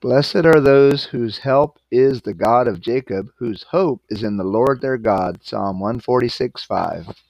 Blessed are those whose help is the God of Jacob, whose hope is in the Lord their God. Psalm 146 5.